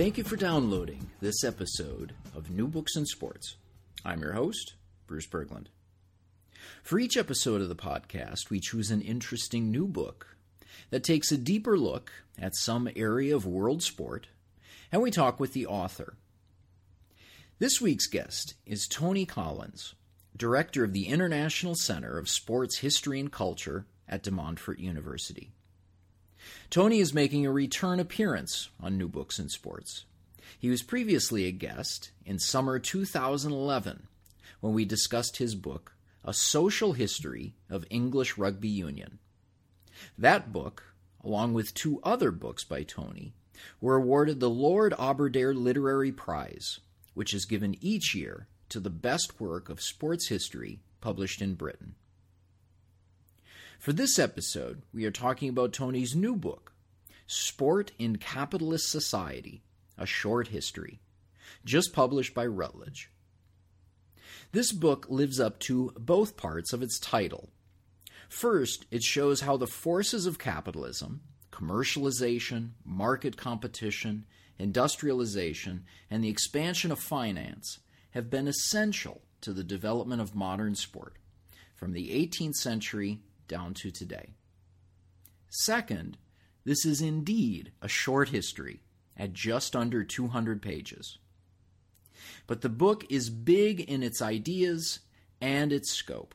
Thank you for downloading this episode of New Books in Sports. I'm your host, Bruce Berglund. For each episode of the podcast, we choose an interesting new book that takes a deeper look at some area of world sport, and we talk with the author. This week's guest is Tony Collins, director of the International Center of Sports History and Culture at De Montfort University. Tony is making a return appearance on New Books in Sports. He was previously a guest in summer 2011 when we discussed his book, A Social History of English Rugby Union. That book, along with two other books by Tony, were awarded the Lord Aberdare Literary Prize, which is given each year to the best work of sports history published in Britain. For this episode, we are talking about Tony's new book, Sport in Capitalist Society A Short History, just published by Routledge. This book lives up to both parts of its title. First, it shows how the forces of capitalism, commercialization, market competition, industrialization, and the expansion of finance have been essential to the development of modern sport, from the 18th century down to today. Second, this is indeed a short history at just under 200 pages. But the book is big in its ideas and its scope.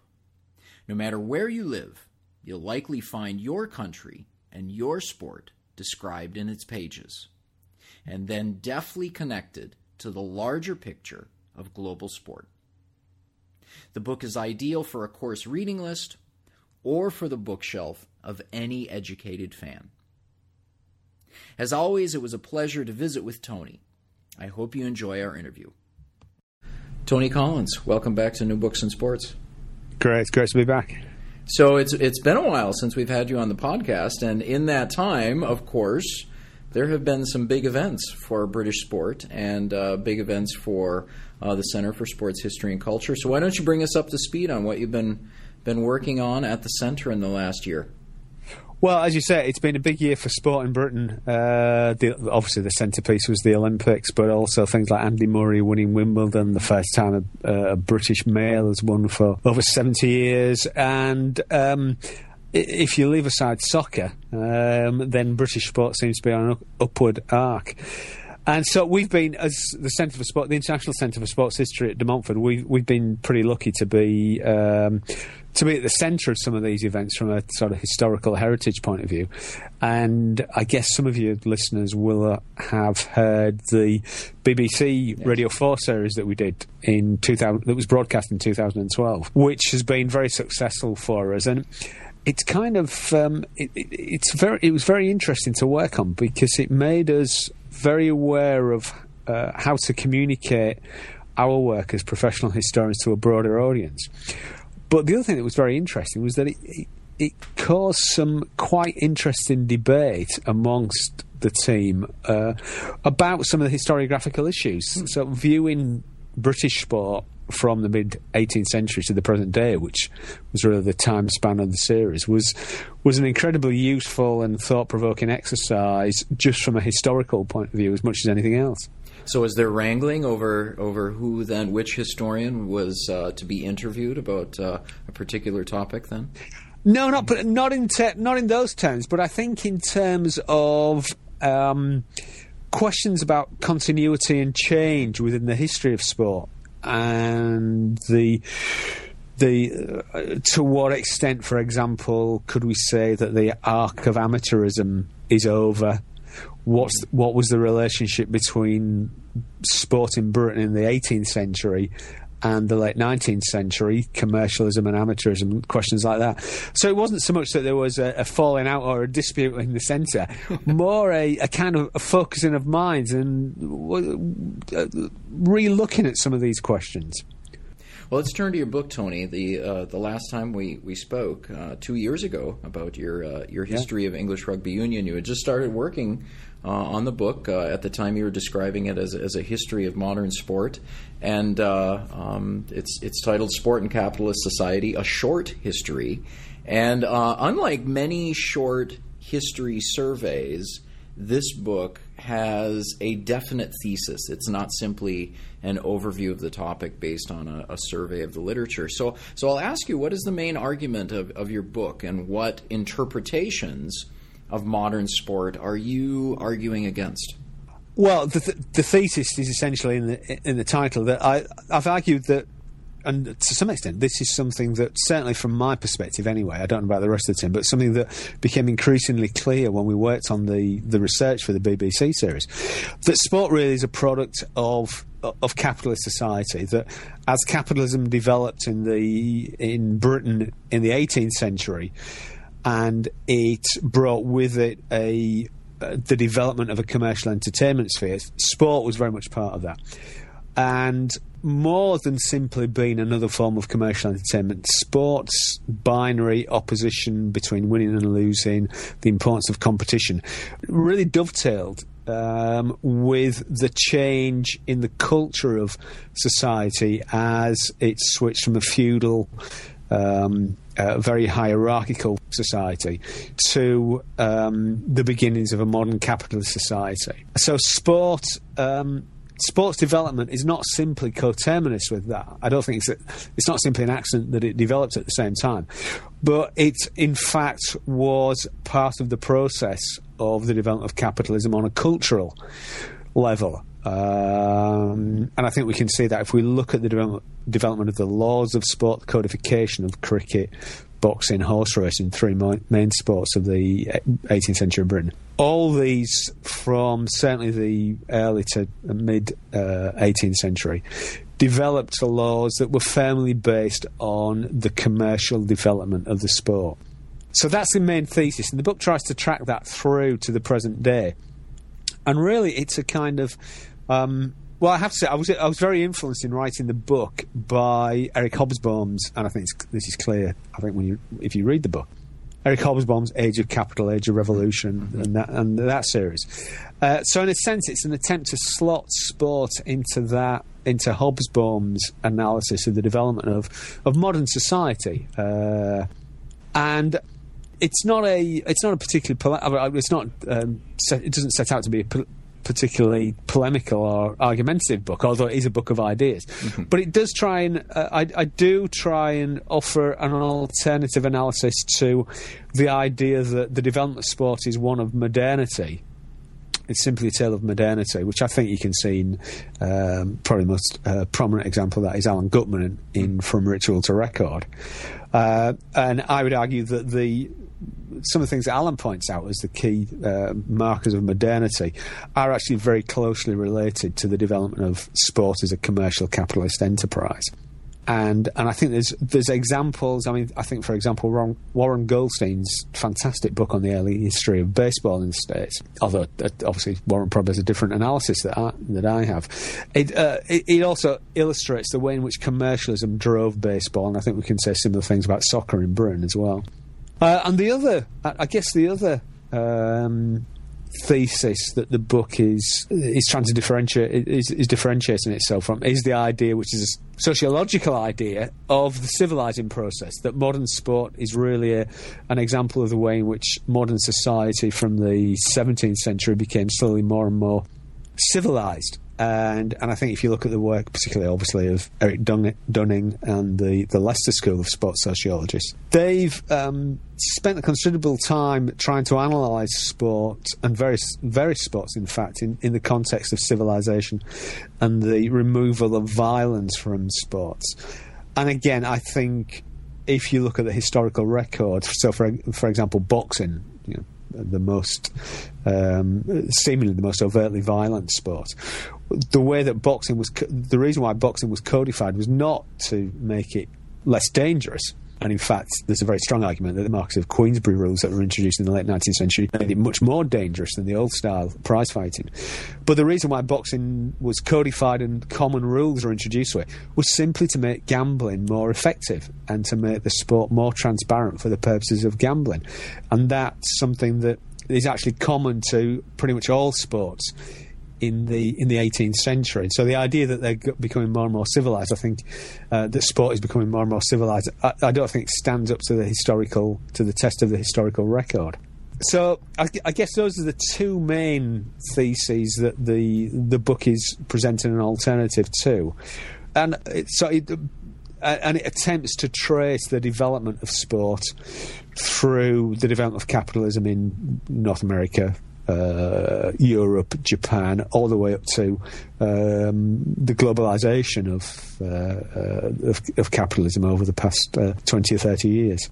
No matter where you live, you'll likely find your country and your sport described in its pages, and then deftly connected to the larger picture of global sport. The book is ideal for a course reading list or for the bookshelf of any educated fan. As always, it was a pleasure to visit with Tony. I hope you enjoy our interview. Tony Collins, welcome back to New Books and Sports. Great, it's great to be back. So it's it's been a while since we've had you on the podcast, and in that time, of course, there have been some big events for British sport and uh, big events for uh, the Center for Sports History and Culture. So why don't you bring us up to speed on what you've been been working on at the centre in the last year? Well, as you say, it's been a big year for sport in Britain. Uh, the, obviously, the centrepiece was the Olympics, but also things like Andy Murray winning Wimbledon, the first time a, a British male has won for over 70 years. And um, if you leave aside soccer, um, then British sport seems to be on an upward arc. And so we've been, as the Centre for Sport, the International Centre for Sports History at De Montfort, we've we've been pretty lucky to be um, to be at the centre of some of these events from a sort of historical heritage point of view. And I guess some of your listeners will uh, have heard the BBC yes. Radio 4 series that we did in 2000, that was broadcast in 2012, which has been very successful for us. And it's kind of um, it, it, it's very it was very interesting to work on because it made us very aware of uh, how to communicate our work as professional historians to a broader audience. But the other thing that was very interesting was that it, it, it caused some quite interesting debate amongst the team uh, about some of the historiographical issues. So, viewing British sport from the mid 18th century to the present day, which was really the time span of the series, was was an incredibly useful and thought provoking exercise just from a historical point of view as much as anything else. So, is there wrangling over over who then which historian was uh, to be interviewed about uh, a particular topic? Then, no, not but not in ter- not in those terms, but I think in terms of. Um, questions about continuity and change within the history of sport and the the uh, to what extent, for example, could we say that the arc of amateurism is over? What's what was the relationship between sport in Britain in the 18th century and the late 19th century, commercialism and amateurism, questions like that. So it wasn't so much that there was a, a falling out or a dispute in the centre, more a, a, kind of a focusing of minds and uh, re looking at some of these questions. Well, let's turn to your book, Tony. The uh, the last time we we spoke uh, two years ago about your uh, your history yeah. of English rugby union, you had just started working uh, on the book. Uh, at the time, you were describing it as, as a history of modern sport, and uh, um, it's it's titled "Sport and Capitalist Society: A Short History." And unlike many short history surveys, this book has a definite thesis. It's not simply an overview of the topic based on a, a, survey of the literature. So, so I'll ask you, what is the main argument of, of your book, and what interpretations of modern sport are you arguing against? Well, the, th- the thesis is essentially in the in the title that I I've argued that and to some extent, this is something that, certainly from my perspective anyway, I don't know about the rest of the team, but something that became increasingly clear when we worked on the, the research for the BBC series. That sport really is a product of of capitalist society. That as capitalism developed in the in Britain in the 18th century, and it brought with it a uh, the development of a commercial entertainment sphere. Sport was very much part of that, and more than simply being another form of commercial entertainment, sports binary opposition between winning and losing, the importance of competition, really dovetailed um, with the change in the culture of society as it switched from a feudal. Um, uh, very hierarchical society to um, the beginnings of a modern capitalist society. So, sport um, sports development is not simply coterminous with that. I don't think it's a, it's not simply an accident that it developed at the same time, but it in fact was part of the process of the development of capitalism on a cultural level. Um, and I think we can see that if we look at the development, development of the laws of sport, the codification of cricket, boxing, horse racing, three main sports of the 18th century in Britain. All these from certainly the early to mid uh, 18th century developed laws that were firmly based on the commercial development of the sport. So that's the main thesis, and the book tries to track that through to the present day. And really, it's a kind of um, well, I have to say, I was I was very influenced in writing the book by Eric Hobsbawm's, and I think this is clear. I think when you if you read the book, Eric Hobsbawm's Age of Capital, Age of Revolution, mm-hmm. and that and that series. Uh, so, in a sense, it's an attempt to slot sport into that into Hobsbawm's analysis of the development of of modern society, uh, and it's not a it's not a particularly it's not um, set, it doesn't set out to be a particularly polemical or argumentative book, although it is a book of ideas. Mm-hmm. But it does try and uh, I, I, do try and offer an alternative analysis to the idea that the development of sport is one of modernity. It's simply a tale of modernity, which I think you can see in um, probably the most uh, prominent example of that is Allen Guttmann in, in From Ritual to Record. Uh, and I would argue that the some of the things that Allen points out as the key uh, markers of modernity are actually very closely related to the development of sport as a commercial capitalist enterprise. And and I think there's there's examples. I mean, I think for example, Ron, Warren Goldstein's fantastic book on the early history of baseball in the states. Although uh, obviously Warren probably has a different analysis that I, that I have. It, uh, it, it also illustrates the way in which commercialism drove baseball, and I think we can say similar things about soccer in Britain as well. Uh, and the other, I guess, the other um, thesis that the book is is trying to differentiate is, is, differentiating itself from is the idea, which is a sociological idea of the civilizing process. That modern sport is really a, an example of the way in which modern society from the 17th century became slowly more and more civilized and and I think if you look at the work, particularly obviously of Eric Dunning and the, the Leicester School of Sports Sociologists, they've um, spent a considerable time trying to analyse sport and various various sports, in fact, in, in the context of civilization and the removal of violence from sports. And again, I think if you look at the historical record, so for for example, boxing, the most um, seemingly the most overtly violent sport. The way that boxing was, the reason why boxing was codified was not to make it less dangerous and in fact, there's a very strong argument that the Marquis of Queensberry rules that were introduced in the late 19th century made it much more dangerous than the old style prize fighting. But the reason why boxing was codified and common rules were introduced to it was simply to make gambling more effective and to make the sport more transparent for the purposes of gambling. And that's something that is actually common to pretty much all sports in the in the 18th century. So the idea that they're becoming more and more civilized, I think uh, that sport is becoming more and more civilized. I, I, don't think it stands up to the historical to the test of the historical record. So I, I, guess those are the two main theses that the the book is presenting an alternative to, and it, so it, uh, and it attempts to trace the development of sport through the development of capitalism in North America, uh, Europe, Japan, all the way up to um, the globalization of, uh, uh, of, of, capitalism over the past uh, 20 or 30 years.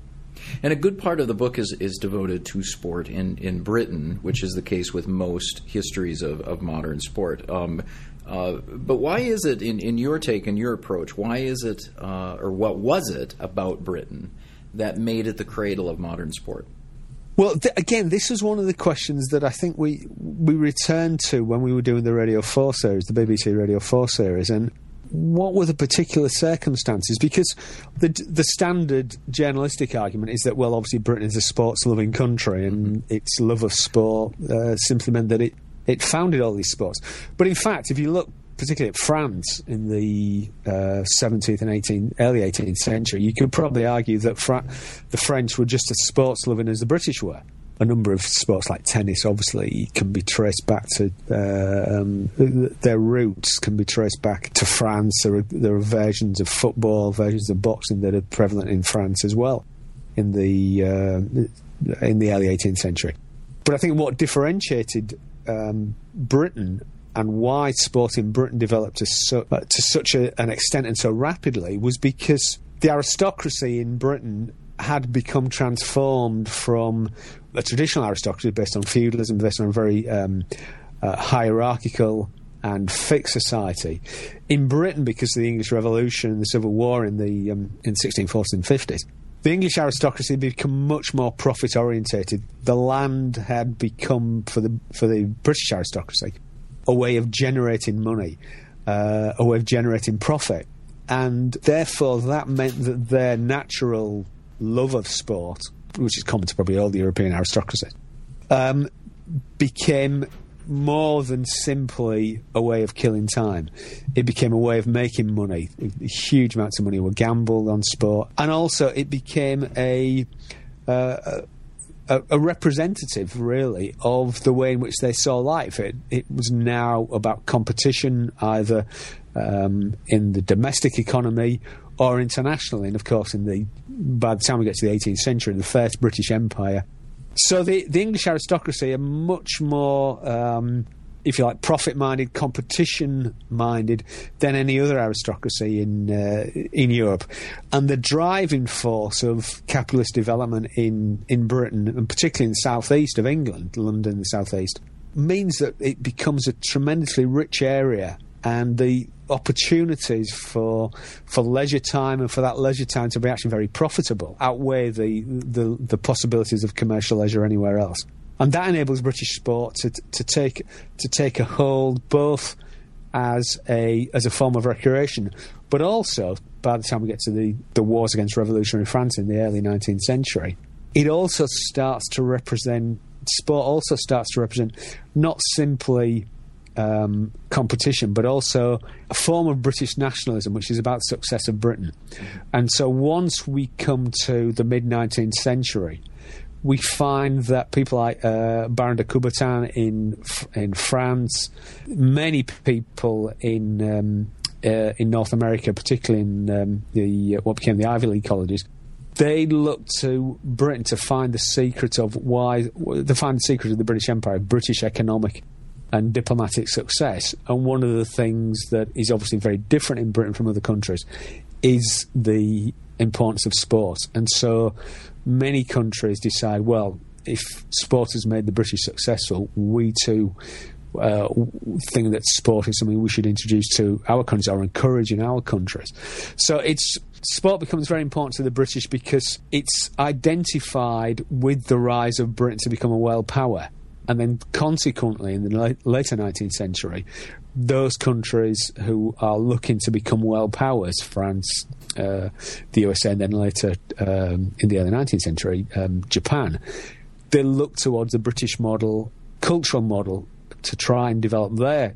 And a good part of the book is, is devoted to sport in, in Britain, which is the case with most histories of, of modern sport. Um, uh, but why is it, in, in your take and your approach, why is it, uh, or what was it about Britain that made it the cradle of modern sport? Well, th- again, this was one of the questions that I think we we returned to when we were doing the Radio 4 series, the BBC Radio 4 series, and what were the particular circumstances? Because the the standard journalistic argument is that, well, obviously Britain is a sports-loving country, and mm-hmm. its love of sport uh, simply meant that it, it founded all these sports. But in fact, if you look particularly at France in the uh, 17th and 18th, early 18th century, you could probably argue that Fra- the French were just as sports loving as the British were. A number of sports like tennis, obviously, can be traced back to uh, um, their roots can be traced back to France. There are, there are versions of football, versions of boxing that are prevalent in France as well in the uh, in the early 18th century. But I think what differentiated um, Britain and why sport in Britain developed to, su- uh, to such a, an extent and so rapidly was because the aristocracy in Britain had become transformed from a traditional aristocracy based on feudalism, based on a very um, uh, hierarchical and fixed society. In Britain, because of the English Revolution and the Civil War in the um, in 1640s and 50s, the English aristocracy had become much more profit orientated. The land had become for the for the British aristocracy a way of generating money, uh, a way of generating profit. And therefore, that meant that their natural love of sport, which is common to probably all the European aristocracy, um, became more than simply a way of killing time. It became a way of making money. Huge amounts of money were gambled on sport. And also, it became a. Uh, a, a, representative, really, of the way in which they saw life. It, it was now about competition, either um, in the domestic economy or internationally. And of course, in the by the time we get to the 18th century, the First British Empire. So the, the English aristocracy are much more. Um, if you like, profit minded, competition minded than any other aristocracy in uh, in Europe. And the driving force of capitalist development in, in Britain, and particularly in the southeast of England, London, the southeast, means that it becomes a tremendously rich area. And the opportunities for for leisure time and for that leisure time to be actually very profitable outweigh the the, the possibilities of commercial leisure anywhere else and that enables British sport to, to take to take a hold both as a as a form of recreation, but also by the time we get to the, the wars against revolutionary France in the early 19th century, it also starts to represent sport. Also starts to represent not simply um, competition, but also a form of British nationalism, which is about the success of Britain. And so once we come to the mid 19th century, we find that people like uh, Baron de Coubertin in in France, many people in um, uh, in North America, particularly in um, the uh, what became the Ivy League colleges, they looked to Britain to find the secret of why to find the secret of the British Empire, British economic and diplomatic success. And one of the things that is obviously very different in Britain from other countries is the importance of sport. And so many countries decide, well, if sport has made the British successful, we too uh, think that sport is something we should introduce to our countries or encourage in our countries. So it's sport becomes very important to the British because it's identified with the rise of Britain to become a world power. And then, consequently, in the later 19th century, those countries who are looking to become world powers, France, uh, the USA, and then later um, in the early 19th century, um, Japan, they look towards the British model, cultural model, to try and develop their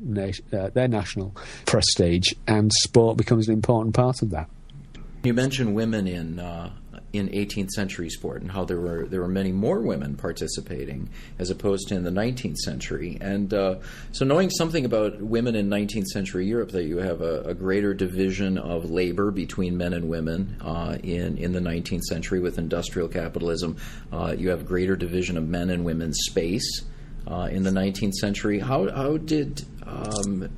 uh, their national prestige, and sport becomes an important part of that. You mentioned women in uh, in 18th century sport and how there were there were many more women participating as opposed to in the 19th century. And uh, so, knowing something about women in 19th century Europe, that you have a, a greater division of labor between men and women uh, in in the 19th century with industrial capitalism, uh, you have greater division of men and women's space uh, in the 19th century. How how did um,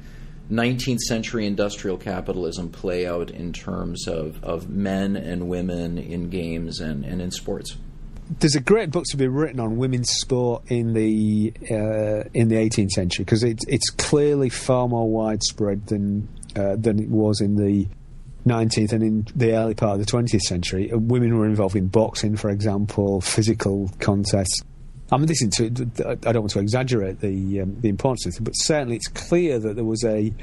19th century industrial capitalism play out in terms of, of men and women in games and, and in sports? There's a great book to be written on women's sport in the uh, in the 18th century because it's it's clearly far more widespread than uh, than it was in the 19th and in the early part of the 20th century. Women were involved in boxing, for example, physical contests. I mean, listen to. I don't want to exaggerate the um, the importance of it, but certainly it's clear that there was a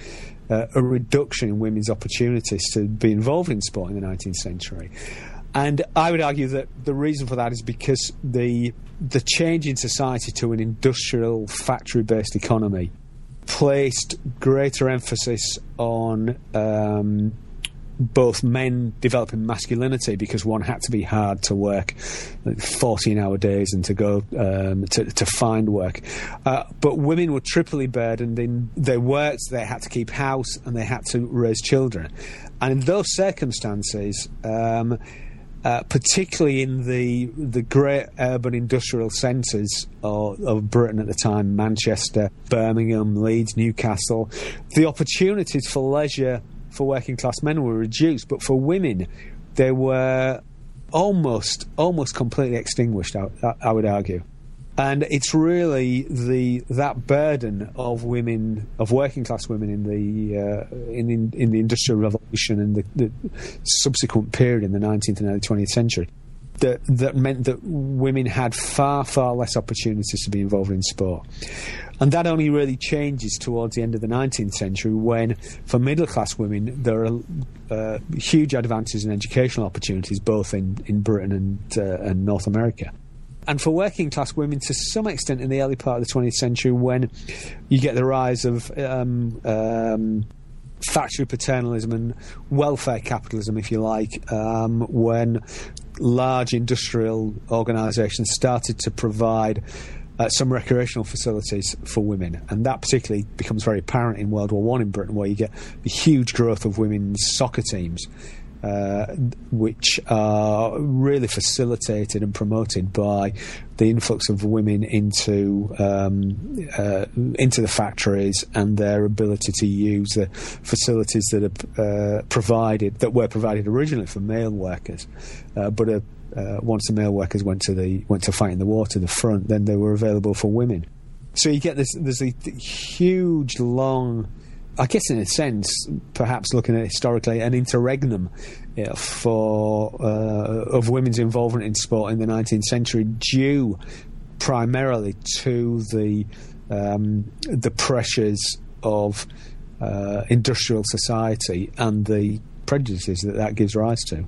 uh, a reduction in women's opportunities to be involved in sport in the 19th century. And I would argue that the reason for that is because the the change in society to an industrial, factory-based economy placed greater emphasis on um, both men developing masculinity because one had to be hard to work, 14 hour days and to go um, to, to, find work. Uh, but women were triply burdened in their works, they had to keep house and they had to raise children. And in those circumstances, um, uh, particularly in the the great urban industrial centres of, of, Britain at the time, Manchester, Birmingham, Leeds, Newcastle, the opportunities for leisure for working class men were reduced, but for women, they were almost almost completely extinguished. I, I would argue. And it's really the that burden of women, of working class women in the uh, in, in, the industrial revolution and the, the subsequent period in the 19th and early 20th century, that that meant that women had far far less opportunities to be involved in sport. And that only really changes towards the end of the 19th century when, for middle class women, there are uh, huge advances in educational opportunities both in, in Britain and, uh, and North America. And for working class women, to some extent, in the early part of the 20th century, when you get the rise of um, um, factory paternalism and welfare capitalism, if you like, um, when large industrial organisations started to provide uh, some recreational facilities for women, and that particularly becomes very apparent in World War One in Britain, where you get huge growth of women's soccer teams, uh, which are really facilitated and promoted by the influx of women into um, uh, into the factories and their ability to use the facilities that are uh, provided that were provided originally for male workers, uh, but uh, once the male workers went to the went to fight in the war to the front, then they were available for women. So you get this. There's a huge, long, I guess, in a sense, perhaps looking at historically, an interregnum yeah, for uh, of women's involvement in sport in the 19th century, due primarily to the um, the pressures of uh, industrial society and the prejudices that that gives rise to.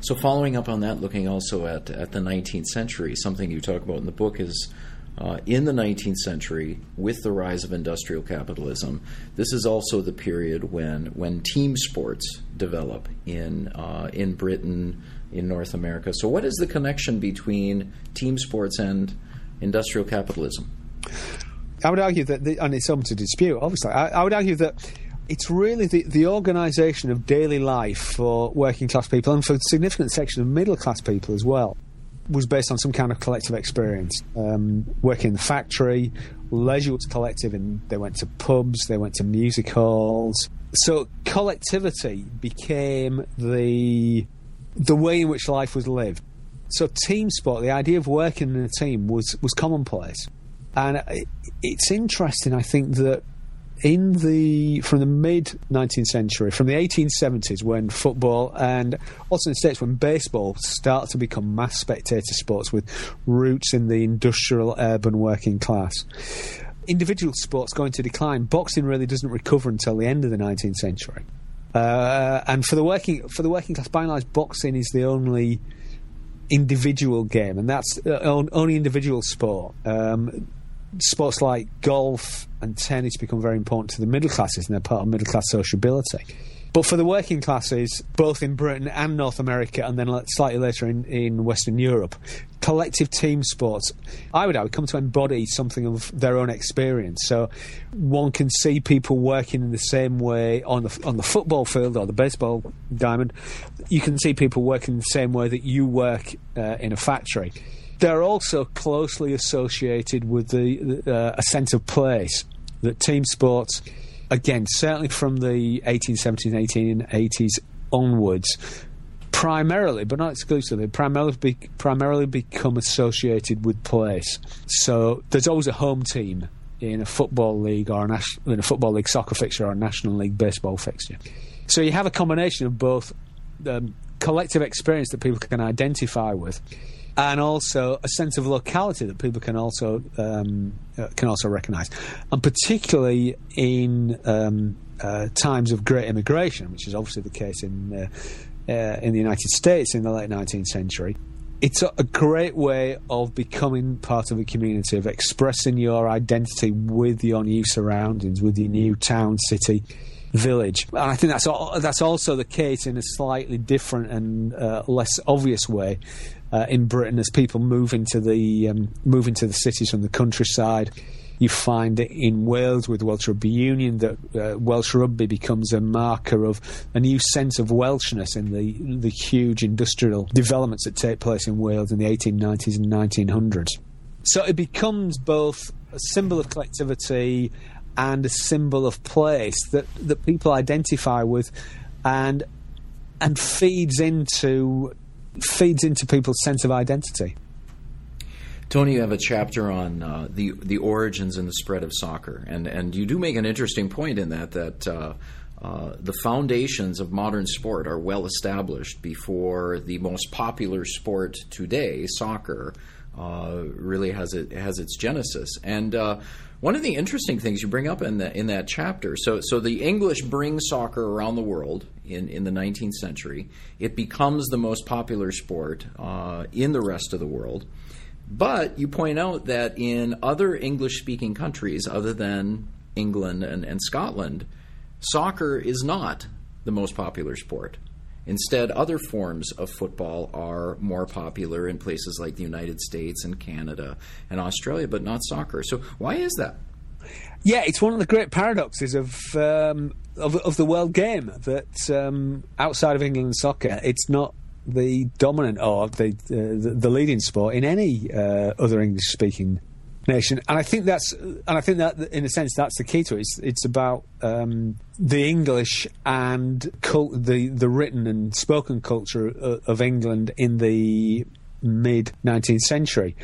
So, following up on that, looking also at, at the 19th century, something you talk about in the book is uh, in the 19th century, with the rise of industrial capitalism, this is also the period when, when team sports develop in, uh, in Britain, in North America. So, what is the connection between team sports and industrial capitalism? I would argue that, the, and it's something to dispute, obviously. I, I would argue that it's really the, the organisation of daily life for working class people and for a significant section of middle class people as well was based on some kind of collective experience. Um, working in the factory, leisure was collective, and they went to pubs, they went to music halls. So collectivity became the the way in which life was lived. so team sport, the idea of working in a team was was commonplace, and it, it's interesting. I think that in the from the mid 19th century, from the 1870s, when football and also in the states when baseball start to become mass spectator sports with roots in the industrial urban working class. Individual sports going to decline. Boxing really doesn't recover until the end of the 19th century, uh, and for the working for the working class, by and large, boxing is the only individual game, and that's uh, only individual sport. Um, sports like golf and tennis become very important to the middle classes and they're part of middle class sociability. But for the working classes, both in Britain and North America, and then slightly later in, in Western Europe, collective team sports, I would argue, come to embody something of their own experience. So one can see people working in the same way on the on the football field or the baseball diamond. You can see people working the same way that you work uh, in a factory. They're also closely associated with the uh, a sense of place that team sports, again, certainly from the 1870s, 1880s onwards, primarily, but not exclusively, primarily be, primarily become associated with place. So there's always a home team in a football league or a in a football league soccer fixture or a national league baseball fixture. So you have a combination of both um, collective experience that people can identify with and also a sense of locality that people can also um, uh, can also recognise, and particularly in um, uh, times of great immigration, which is obviously the case in uh, uh in the United States in the late 19th century. It's a, great way of becoming part of a community, of expressing your identity with your new surroundings, with your new town, city, village. And I think that's that's also the case in a slightly different and uh, less obvious way uh, in Britain as people move into the um, move into the cities from the countryside. You find it in Wales with Welsh Rugby Union that uh, Welsh rugby becomes a marker of a new sense of Welshness in the the huge industrial developments that take place in Wales in the 1890s and 1900s. So it becomes both a symbol of collectivity and a symbol of place that, that people identify with and and feeds into feeds into people's sense of identity. Tony, you have a chapter on uh, the the origins and the spread of soccer, and and you do make an interesting point in that that uh, uh, the foundations of modern sport are well established before the most popular sport today, soccer, uh, really has it has its genesis. And uh, one of the interesting things you bring up in that in that chapter, so so the English bring soccer around the world in, in the 19th century. It becomes the most popular sport uh, in the rest of the world. But you point out that in other English speaking countries, other than England and, and Scotland, soccer is not the most popular sport. Instead, other forms of football are more popular in places like the United States and Canada and Australia, but not soccer. So, why is that? Yeah, it's one of the great paradoxes of um, of, of, the world game that um, outside of England soccer, it's not the dominant or the uh, the, leading sport in any uh, other English speaking nation. And I think that's and I think that in a sense that's the key to it. It's, it's about um, the English and cult, the the written and spoken culture of, of England in the mid 19th century.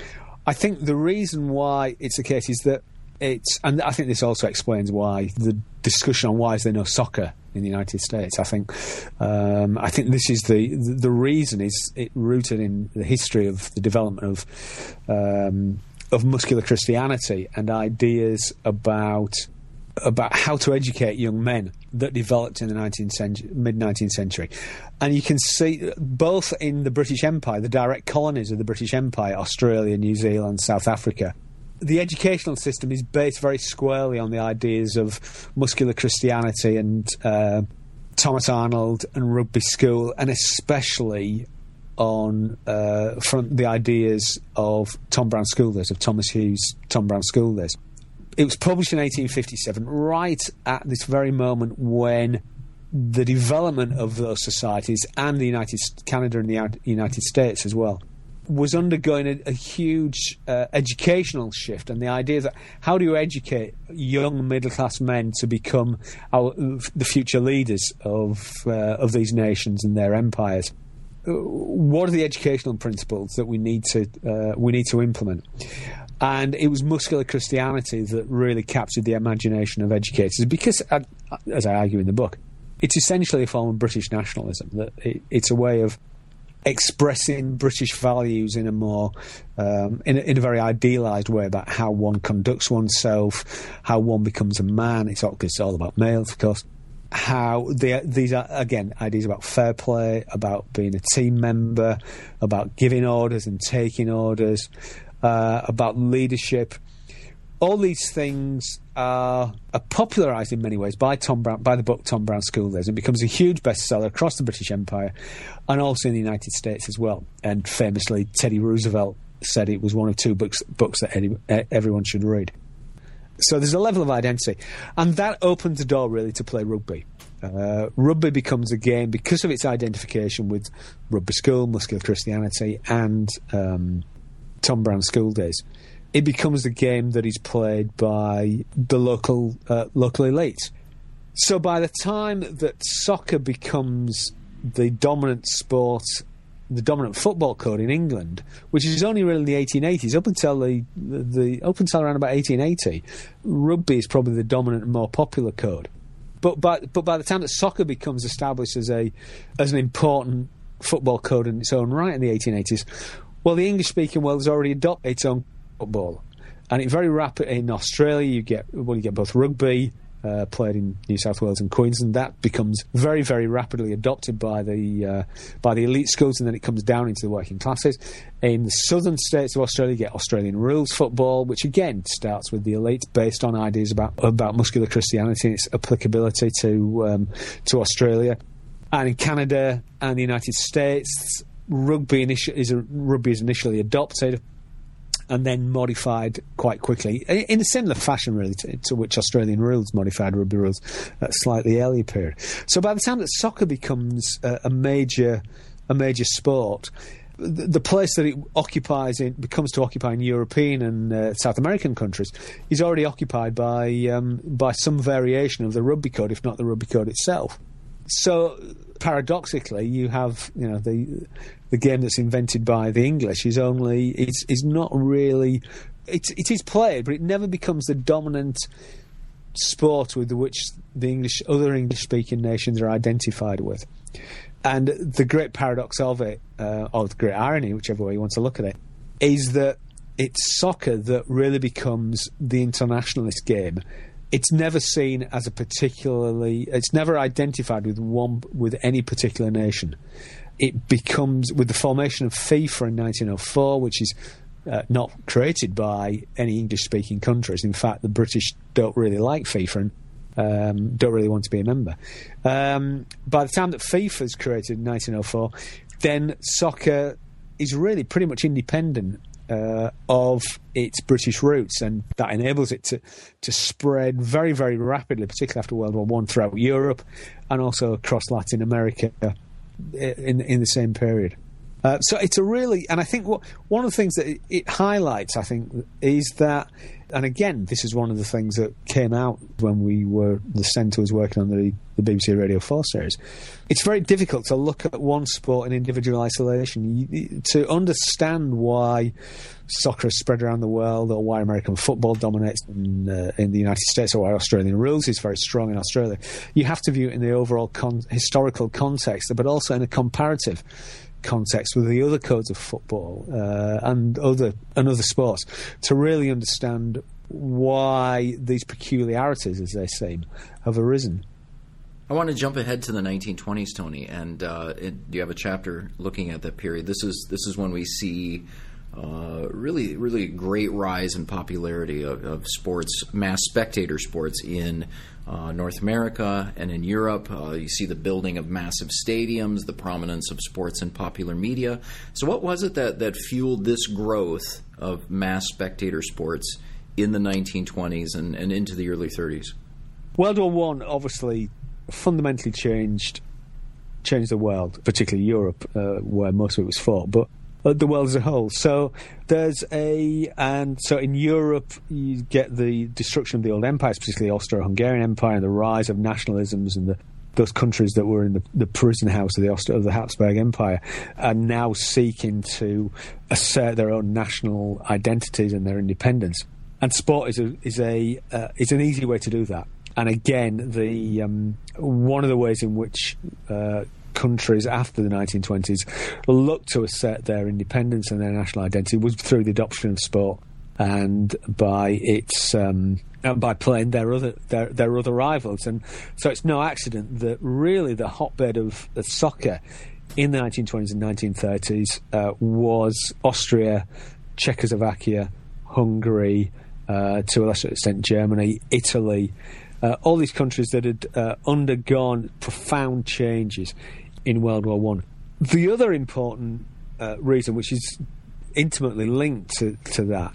I think the reason why it's the case is that it's, and I think this also explains why the discussion on why is there no soccer in the United States. I think, um, I think this is the the reason is it rooted in the history of the development of um, of muscular Christianity and ideas about about how to educate young men that developed in the 19th century, mid 19th century. And you can see both in the British Empire, the direct colonies of the British Empire, Australia, New Zealand, South Africa, the educational system is based very squarely on the ideas of muscular Christianity and uh, Thomas Arnold and rugby school, and especially on uh, from the ideas of Tom Brown School Days, of Thomas Hughes' Tom Brown School Days. It was published in 1857, right at this very moment when the development of those societies and the United Canada and the United States as well was undergoing a, a huge uh, educational shift, and the idea that how do you educate young middle class men to become our, the future leaders of uh, of these nations and their empires? What are the educational principles that we need to uh, we need to implement? And it was muscular Christianity that really captured the imagination of educators because, uh, as I argue in the book, it's essentially a form of British nationalism. That it, it's a way of expressing British values in a more um, in, a, in, a, very idealised way about how one conducts oneself, how one becomes a man. It's it's all about males, of course. How they, these are again ideas about fair play, about being a team member, about giving orders and taking orders, uh, about leadership. All these things are, are, popularised in many ways by Tom Brown, by the book Tom Brown School Days. and becomes a huge bestseller across the British Empire, and also in the United States as well. And famously, Teddy Roosevelt said it was one of two books books that any, everyone should read. So there's a level of identity, and that opens the door really to play rugby. Uh, rugby becomes a game because of its identification with rugby school, muscular Christianity, and um, Tom Brown School Days, it becomes the game that is played by the local uh, local elite. So by the time that soccer becomes the dominant sport, the dominant football code in England, which is only really in the 1880s, up until the, the, up until around about 1880, rugby is probably the dominant and more popular code. But by, but by the time that soccer becomes established as a as an important football code in its own right in the 1880s, well, the English speaking world has already adopted its own football. And it very rapidly in Australia, you get well, you get both rugby uh, played in New South Wales and Queensland. That becomes very, very rapidly adopted by the uh, by the elite schools, and then it comes down into the working classes. In the southern states of Australia, you get Australian rules football, which again starts with the elite, based on ideas about about muscular Christianity and its applicability to um, to Australia. And in Canada and the United States, rugby is rugby is initially adopted and then modified quite quickly in a similar fashion, really, to, to which Australian rules modified rugby rules at a slightly earlier period. So by the time that soccer becomes a, a major a major sport, the, the place that it occupies in becomes to occupy in European and uh, South American countries is already occupied by um, by some variation of the rugby code, if not the rugby code itself. So paradoxically, you have you know the the game that's invented by the English is only it's is not really it, it is played, but it never becomes the dominant sport with which the English other English speaking nations are identified with. And the great paradox of it, uh, or the great irony, whichever way you want to look at it, is that it's soccer that really becomes the internationalist game it's never seen as a particularly it's never identified with one with any particular nation it becomes with the formation of FIFA in 1904 which is uh, not created by any English speaking countries. In fact the British don't really like FIFA and um, don't really want to be a member. Um, by the time that FIFA is created in 1904 then soccer is really pretty much independent uh, of its British roots, and that enables it to to spread very very rapidly, particularly after World War One, throughout Europe and also across Latin America in in the same period. Uh, so it's a really, and I think what, one of the things that it, highlights, I think, is that and again, this is one of the things that came out when we were the centre was working on the, the BBC Radio 4 series. It's very difficult to look at one sport in individual isolation. You, to understand why soccer is spread around the world, or why American football dominates in, uh, in the United States, or why Australian rules is very strong in Australia, you have to view it in the overall con- historical context, but also in a comparative context with the other codes of football uh, and other and other sports to really understand why these peculiarities, as they seem, have arisen. I want to jump ahead to the 1920s, Tony, and uh, it, you have a chapter looking at that period. This is this is when we see uh, really, really great rise in popularity of, of sports, mass spectator sports in uh, North America and in Europe. Uh, you see the building of massive stadiums, the prominence of sports in popular media. So, what was it that, that fueled this growth of mass spectator sports in the 1920s and, and into the early 30s? World War One obviously fundamentally changed changed the world, particularly Europe, uh, where most of it was fought. But the world as a whole. So there's a, and so in Europe, you get the destruction of the old empires, particularly the Austro-Hungarian Empire, and the rise of nationalisms and the those countries that were in the, the prison house of the, Aust- of the Habsburg Empire are now seeking to assert their own national identities and their independence. And sport is a, is a uh, is an easy way to do that. And again, the um, one of the ways in which uh, countries after the 1920s looked to assert their independence and their national identity was through the adoption of sport and by its um, by playing their other their, their other rivals. And so it's no accident that really the hotbed of, of soccer in the 1920s and 1930s uh, was Austria, Czechoslovakia, Hungary, uh, to a lesser extent Germany, Italy. Uh, all these countries that had uh, undergone profound changes in World War One. The other important uh, reason, which is intimately linked to, to that,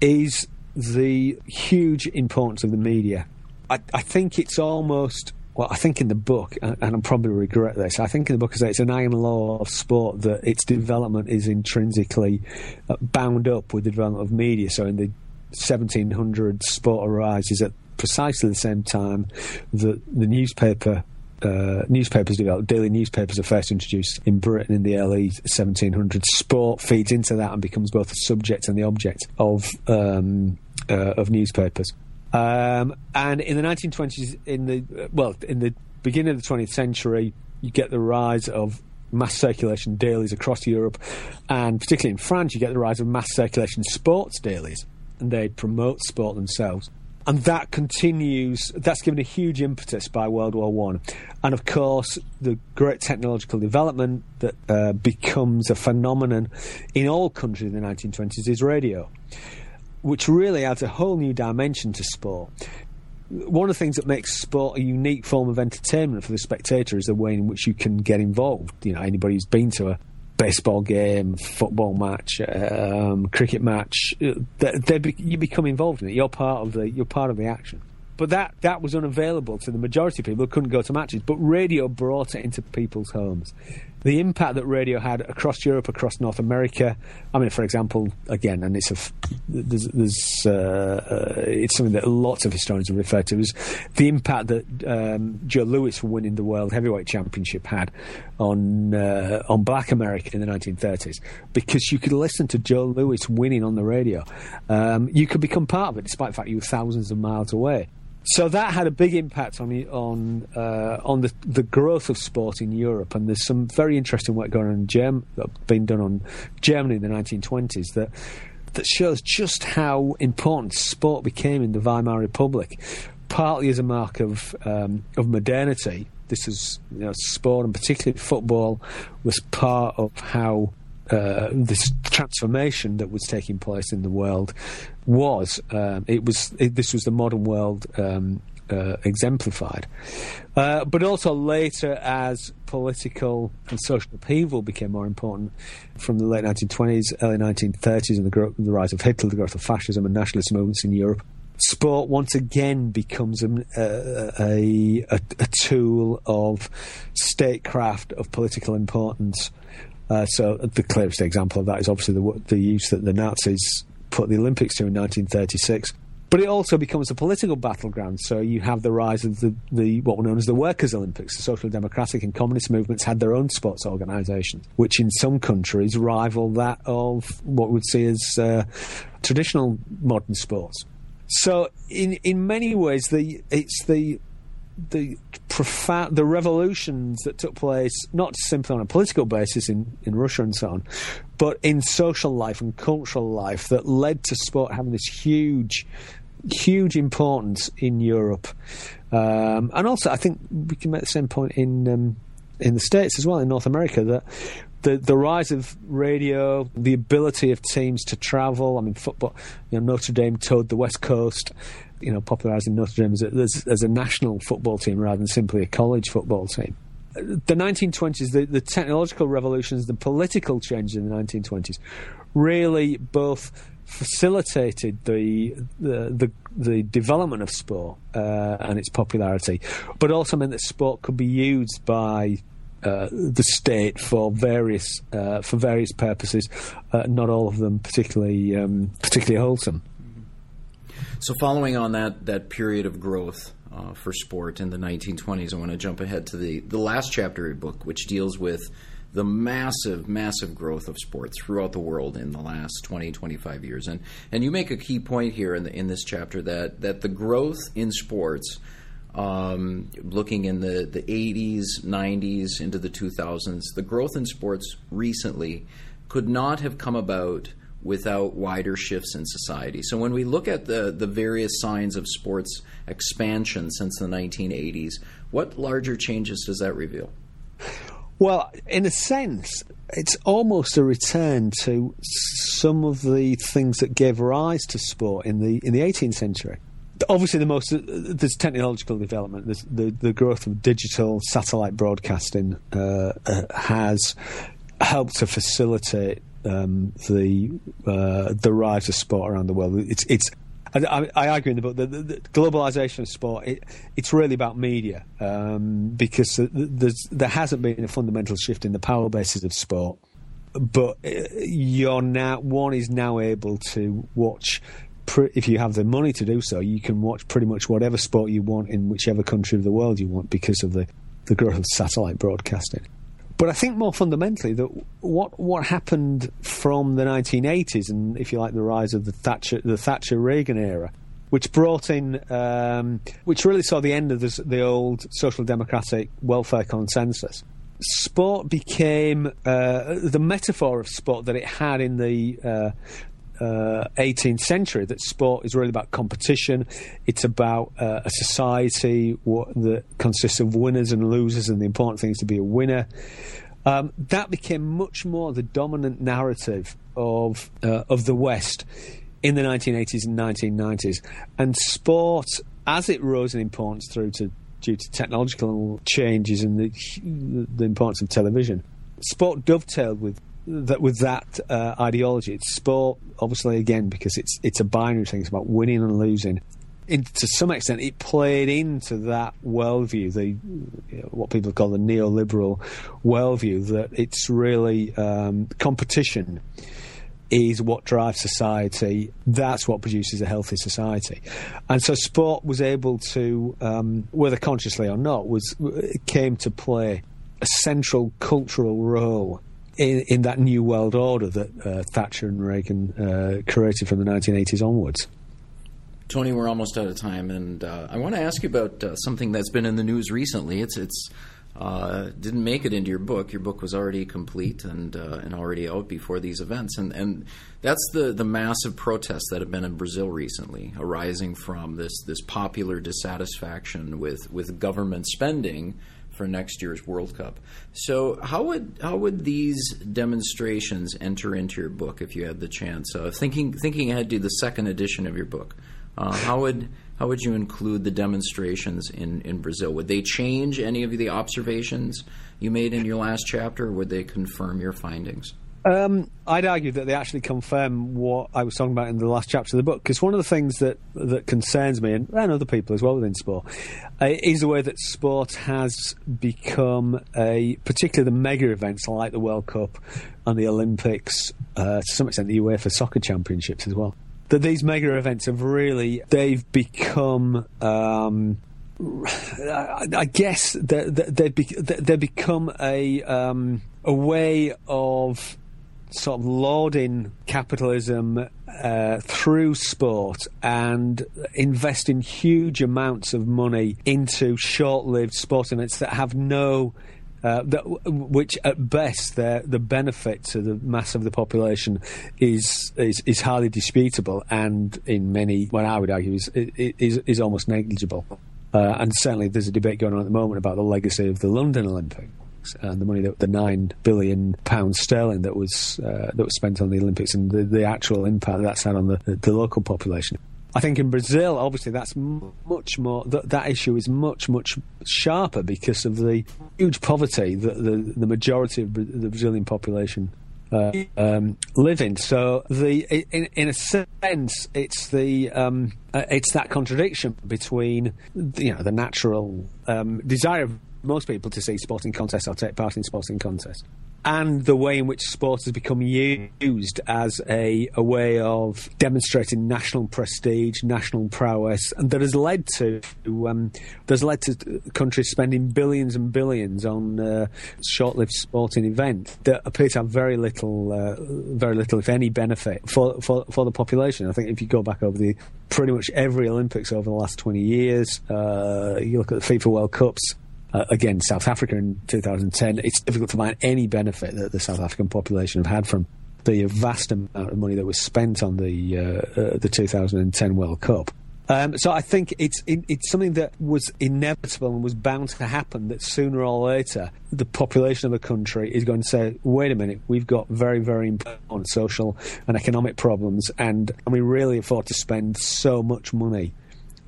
is the huge importance of the media. I, I think it's almost well, I think in the book, and I probably regret this, I think in the book it's an iron law of sport that its development is intrinsically uh, bound up with the development of media. So in the 1700s, sport arises at precisely the same time that the newspaper uh, newspapers developed. Daily newspapers are first introduced in Britain in the early 1700s. Sport feeds into that and becomes both the subject and the object of um, uh, of newspapers. Um, and in the 1920s, in the well, in the beginning of the 20th century, you get the rise of mass circulation dailies across Europe, and particularly in France, you get the rise of mass circulation sports dailies, and they promote sport themselves and that continues. That's given a huge impetus by World War One, and of course the great technological development that uh, becomes a phenomenon in all countries in the 1920s is radio, which really adds a whole new dimension to sport. One of the things that makes sport a unique form of entertainment for the spectator is the way in which you can get involved. You know, anybody who's been to a baseball game, football match, um, cricket match, uh, they, they be, you become involved in it. You're part of the you're part of the action. But that that was unavailable to the majority of people who couldn't go to matches. But radio brought it into people's homes the impact that radio had across Europe, across North America. I mean, for example, again, and it's a, there's, there's uh, uh, it's something that lots of historians have referred to as the impact that um, Joe Louis winning the World Heavyweight Championship had on uh, on Black America in the 1930s, because you could listen to Joe Louis winning on the radio. Um, you could become part of it, despite the fact you were thousands of miles away so that had a big impact on on uh, on the the growth of sport in Europe, and there's some very interesting work going on in Germ- been done on Germany in the 1920s that that shows just how important sport became in the Weimar Republic, partly as a mark of um, of modernity. This is you know, sport and particularly football was part of how uh, this transformation that was taking place in the world was um, it was it, this was the modern world um, uh, exemplified, uh, but also later as political and social upheaval became more important from the late 1920s, early 1930s, and the, the rise of Hitler, the growth of fascism and nationalist movements in Europe. Sport once again becomes a, a, a, a, tool of statecraft, of political importance, uh, so the clearest example of that is obviously the, the use that the Nazis put the Olympics to in 1936. But it also becomes a political battleground. So you have the rise of the, the what were known as the Workers' Olympics. The social democratic and communist movements had their own sports organisations, which in some countries rival that of what we would see as uh, traditional modern sports. So in in many ways, the it's the the profound the revolutions that took place not simply on a political basis in, in Russia and so on, but in social life and cultural life that led to sport having this huge, huge importance in Europe, um, and also I think we can make the same point in um, in the states as well in North America that. The, the rise of radio, the ability of teams to travel. I mean, football. You know, Notre Dame toured the West Coast you know, popularising Notre Dame as a, as, a, national football team rather than simply a college football team. The 1920s, the, the technological revolutions, the political changes in the 1920s, really both facilitated the the the, the development of sport uh, and its popularity, but also meant that sport could be used by uh, the state for various uh, for various purposes, uh, not all of them particularly um, particularly wholesome. So, following on that that period of growth uh, for sport in the 1920s. I want to jump ahead to the, the last chapter of your book, which deals with the massive, massive growth of sports throughout the world in the last 20, 25 years. And, and you make a key point here in, the, in this chapter that, that the growth in sports, um, looking in the, the 80s, 90s, into the 2000s, the growth in sports recently could not have come about without wider shifts in society. So when we look at the, the various signs of sports expansion since the 1980s, what larger changes does that reveal? Well, in a sense, it's almost a return to some of the things that gave rise to sport in the in the 18th century. Obviously, the most there's technological development. There's the the growth of digital satellite broadcasting uh, uh, has helped to facilitate um, the uh, the rise of sport around the world. It's it's I, I, argue in the book that the, the globalization of sport it, it's really about media um, because there hasn't been a fundamental shift in the power bases of sport, but uh, you're now one is now able to watch. If you have the money to do so, you can watch pretty much whatever sport you want in whichever country of the world you want because of the, the growth of satellite broadcasting. But I think more fundamentally that what what happened from the 1980s and, if you like, the rise of the Thatcher the Thatcher Reagan era, which brought in, um, which really saw the end of this, the old social democratic welfare consensus. Sport became uh, the metaphor of sport that it had in the uh, uh, 18th century that sport is really about competition. It's about uh, a society that consists of winners and losers, and the important thing is to be a winner. Um, that became much more the dominant narrative of uh, of the West in the 1980s and 1990s, and sport, as it rose in importance through to due to technological changes and the, the importance of television, sport dovetailed with that with that uh, ideology. It's sport, obviously, again because it's it's a binary thing. It's about winning and losing. In, to some extent, it played into that worldview, the you know, what people call the neoliberal worldview, that it's really um, competition is what drives society. That's what produces a healthy society. And so sport was able to, um, whether consciously or not, was came to play a central cultural role in, in that new world order that uh, Thatcher and Reagan uh, created from the 1980s onwards. Tony, we're almost out of time, and uh, I want to ask you about uh, something that's been in the news recently. It's it's uh, didn't make it into your book. Your book was already complete and uh, and already out before these events, and and that's the the massive protests that have been in Brazil recently, arising from this this popular dissatisfaction with with government spending for next year's World Cup. So how would how would these demonstrations enter into your book if you had the chance? Uh, thinking thinking ahead to the second edition of your book, uh, how would how would you include the demonstrations in, in Brazil? Would they change any of the observations you made in your last chapter, or would they confirm your findings? Um, I'd argue that they actually confirm what I was talking about in the last chapter of the book. Because one of the things that, that concerns me, and, and other people as well within sport, uh, is the way that sport has become a, particularly the mega events like the World Cup and the Olympics, uh, to some extent the UEFA Soccer Championships as well. That these mega events have really, they've become. Um, I guess they've they become a um, a way of sort of lauding capitalism uh, through sport and investing huge amounts of money into short-lived sport events that have no uh, that, which at best the benefit to the mass of the population is is, is highly disputable and in many what I would argue is is, is almost negligible. Uh, and certainly there's a debate going on at the moment about the legacy of the London Olympics and the money that the nine billion pounds sterling that was uh, that was spent on the Olympics and the, the actual impact that's had on the, the, the, local population. I think in Brazil, obviously, that's much more. Th- that issue is much much sharper because of the huge poverty that the the majority of the Brazilian population uh, um, live in. So the in, in a sense, it's the um, uh, it's that contradiction between you know the natural um, desire of most people to see sporting contests or take part in sporting contests and the way in which sport has become used as a, a way of demonstrating national prestige, national prowess, and that has led to um, has led to countries spending billions and billions on uh, short-lived sporting events that appear to have very little, uh, very little, if any, benefit for, for for the population. I think if you go back over the pretty much every Olympics over the last twenty years, uh, you look at the FIFA World Cups uh, again, South Africa in 2010, it's difficult to find any benefit that the South African population have had from the vast amount of money that was spent on the uh, uh, the 2010 World Cup. Um, so I think it's it, it's something that was inevitable and was bound to happen. That sooner or later, the population of a country is going to say, "Wait a minute, we've got very very important social and economic problems, and, and we really afford to spend so much money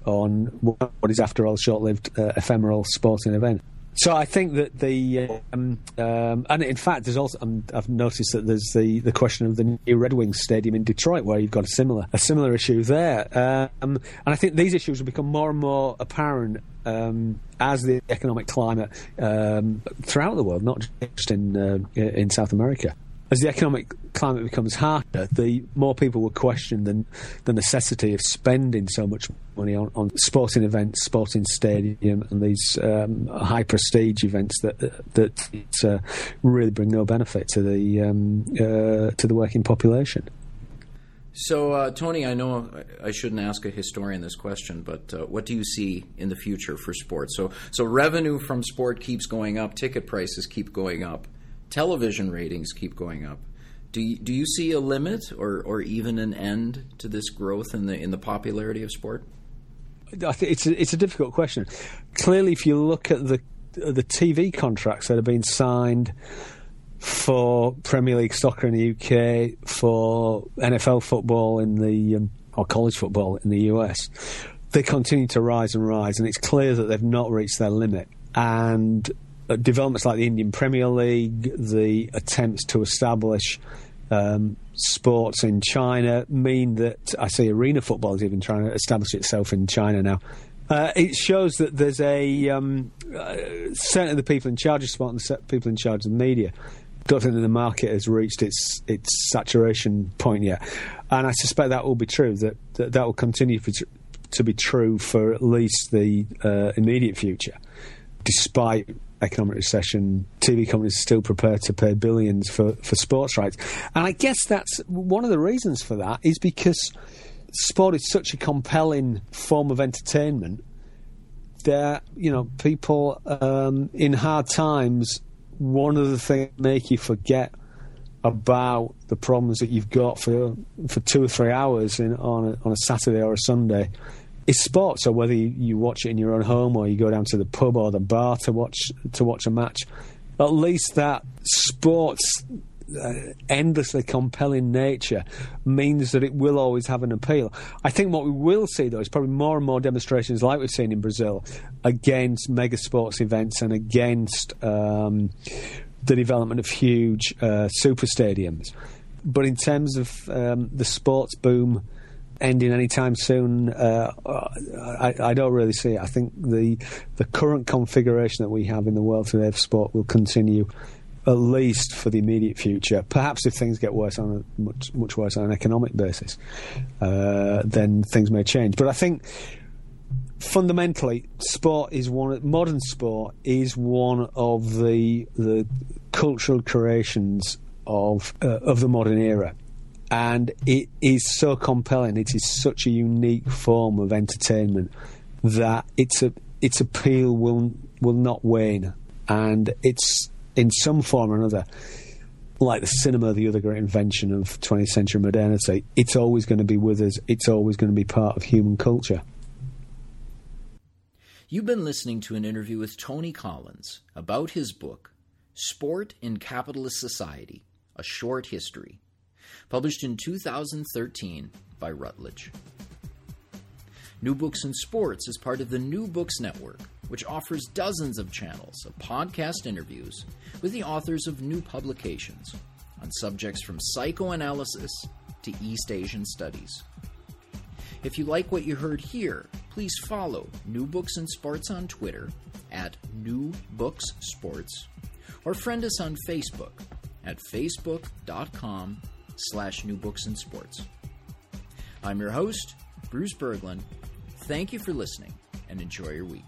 on what is, after all, short-lived, uh, ephemeral sporting event. So I think that the um, um, and in fact, there's also um, I've noticed that there's the, the question of the new Red Wings Stadium in Detroit, where you've got a similar a similar issue there, um, and I think these issues will become more and more apparent um, as the economic climate um, throughout the world, not just in uh, in South America as the economic climate becomes harder, the more people will question the, the necessity of spending so much money on, on sporting events, sporting stadium, and these um, high prestige events that that uh, really bring no benefit to the um, uh, to the working population. So, uh, Tony, I know I shouldn't ask a historian this question, but uh, what do you see in the future for sports? So, so revenue from sport keeps going up, ticket prices keep going up television ratings keep going up. Do you, do you see a limit or, or even an end to this growth in the in the popularity of sport? It's a, it's a difficult question. Clearly, if you look at the the TV contracts that have been signed for Premier League soccer in the UK, for NFL football in the um, or college football in the US, they continue to rise and rise, and it's clear that they've not reached their limit. And uh, developments like the Indian Premier League, the attempts to establish um, sports in China mean that I see arena football is even trying to establish itself in China now. Uh, it shows that there's a um, uh, certainly the people in charge of sport and the people in charge of the media don't think that the market has reached its its saturation point yet, and I suspect that will be true. That that, that will continue for, to be true for at least the uh, immediate future, despite economic recession, TV companies are still prepared to pay billions for, for sports rights. And I guess that's one of the reasons for that is because sport is such a compelling form of entertainment that, you know, people um, in hard times, one of the things that make you forget about the problems that you've got for for two or three hours in, on a, on a Saturday or a Sunday is sport. So whether you, you, watch it in your own home or you go down to the pub or the bar to watch to watch a match, at least that sports uh, endlessly compelling nature means that it will always have an appeal. I think what we will see though is probably more and more demonstrations like we've seen in Brazil against mega sports events and against um, the development of huge uh, super stadiums. But in terms of um, the sports boom ending anytime soon. Uh, I, I, don't really see it. I think the the current configuration that we have in the world today of sport will continue at least for the immediate future. Perhaps if things get worse on a much much worse on an economic basis, uh, then things may change. But I think fundamentally, sport is one. Modern sport is one of the the cultural creations of uh, of the modern era and it is so compelling. It is such a unique form of entertainment that its a, its appeal will will not wane, and it's in some form or another. Like the cinema, the other great invention of 20th century modernity, it's always going to be with us. It's always going to be part of human culture. You've been listening to an interview with Tony Collins about his book, Sport in Capitalist Society A Short History published in 2013 by Routledge. New Books in Sports is part of the New Books Network, which offers dozens of channels of podcast interviews with the authors of new publications on subjects from psychoanalysis to East Asian studies. If you like what you heard here, please follow New Books in Sports on Twitter at New Books Sports or friend us on Facebook at facebook.com slash new books and sports. I'm your host, Bruce Berglund. Thank you for listening and enjoy your week.